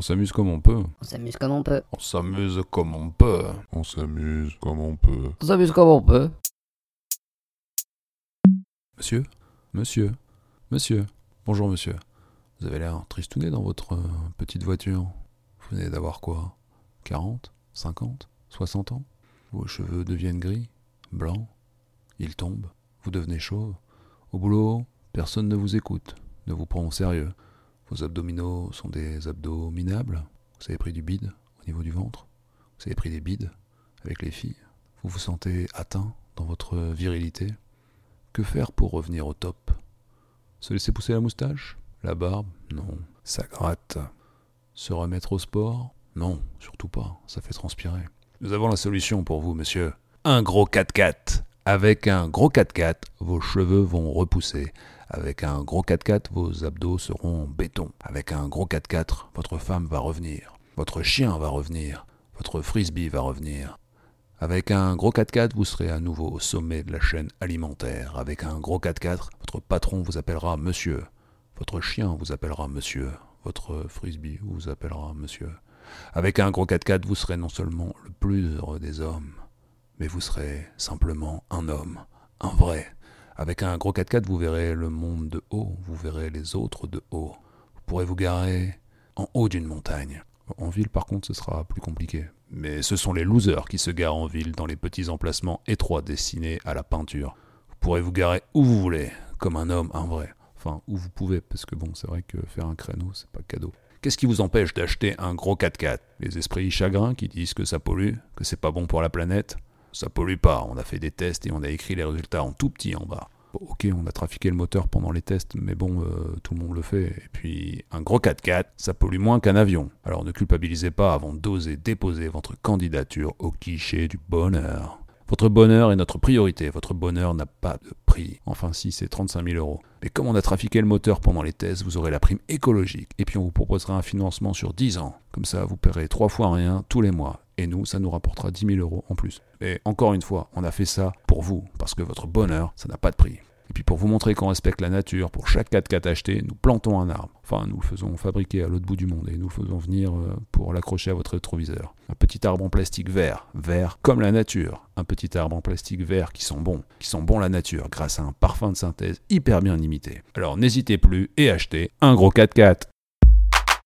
On s'amuse comme on peut. On s'amuse comme on peut. On s'amuse comme on peut. On s'amuse comme on peut. On s'amuse comme on peut. Monsieur Monsieur Monsieur Bonjour monsieur. Vous avez l'air tristouné dans votre euh, petite voiture. Vous venez d'avoir quoi? 40 50 60 ans? Vos cheveux deviennent gris Blancs Ils tombent Vous devenez chauve Au boulot, personne ne vous écoute, ne vous prend au sérieux. Vos abdominaux sont des abdos minables Vous avez pris du bide au niveau du ventre. Vous avez pris des bides avec les filles. Vous vous sentez atteint dans votre virilité. Que faire pour revenir au top? Se laisser pousser la moustache? La barbe? Non, ça gratte. Se remettre au sport? Non, surtout pas, ça fait transpirer. Nous avons la solution pour vous, monsieur. Un gros 4x4 avec un gros 4x4, vos cheveux vont repousser. Avec un gros 4x4, vos abdos seront en béton. Avec un gros 4x4, votre femme va revenir. Votre chien va revenir. Votre frisbee va revenir. Avec un gros 4x4, vous serez à nouveau au sommet de la chaîne alimentaire. Avec un gros 4x4, votre patron vous appellera monsieur. Votre chien vous appellera monsieur. Votre frisbee vous appellera monsieur. Avec un gros 4x4, vous serez non seulement le plus heureux des hommes, mais vous serez simplement un homme, un vrai. Avec un gros 4x4, vous verrez le monde de haut, vous verrez les autres de haut. Vous pourrez vous garer en haut d'une montagne. En ville, par contre, ce sera plus compliqué. Mais ce sont les losers qui se garent en ville dans les petits emplacements étroits dessinés à la peinture. Vous pourrez vous garer où vous voulez, comme un homme, un vrai. Enfin, où vous pouvez, parce que bon, c'est vrai que faire un créneau, c'est pas cadeau. Qu'est-ce qui vous empêche d'acheter un gros 4x4 Les esprits chagrins qui disent que ça pollue, que c'est pas bon pour la planète? Ça pollue pas, on a fait des tests et on a écrit les résultats en tout petit en bas. Ok, on a trafiqué le moteur pendant les tests, mais bon, euh, tout le monde le fait. Et puis, un gros 4x4, ça pollue moins qu'un avion. Alors ne culpabilisez pas avant d'oser déposer votre candidature au guichet du bonheur. Votre bonheur est notre priorité. Votre bonheur n'a pas de prix. Enfin, si, c'est 35 000 euros. Mais comme on a trafiqué le moteur pendant les tests, vous aurez la prime écologique. Et puis on vous proposera un financement sur 10 ans. Comme ça, vous paierez trois fois rien tous les mois. Et nous, ça nous rapportera 10 000 euros en plus. Et encore une fois, on a fait ça pour vous. Parce que votre bonheur, ça n'a pas de prix. Et puis pour vous montrer qu'on respecte la nature, pour chaque 4x4 acheté, nous plantons un arbre. Enfin, nous le faisons fabriquer à l'autre bout du monde et nous le faisons venir euh, pour l'accrocher à votre rétroviseur. Un petit arbre en plastique vert, vert comme la nature. Un petit arbre en plastique vert qui sent bon, qui sent bon la nature grâce à un parfum de synthèse hyper bien imité. Alors n'hésitez plus et achetez un gros 4x4.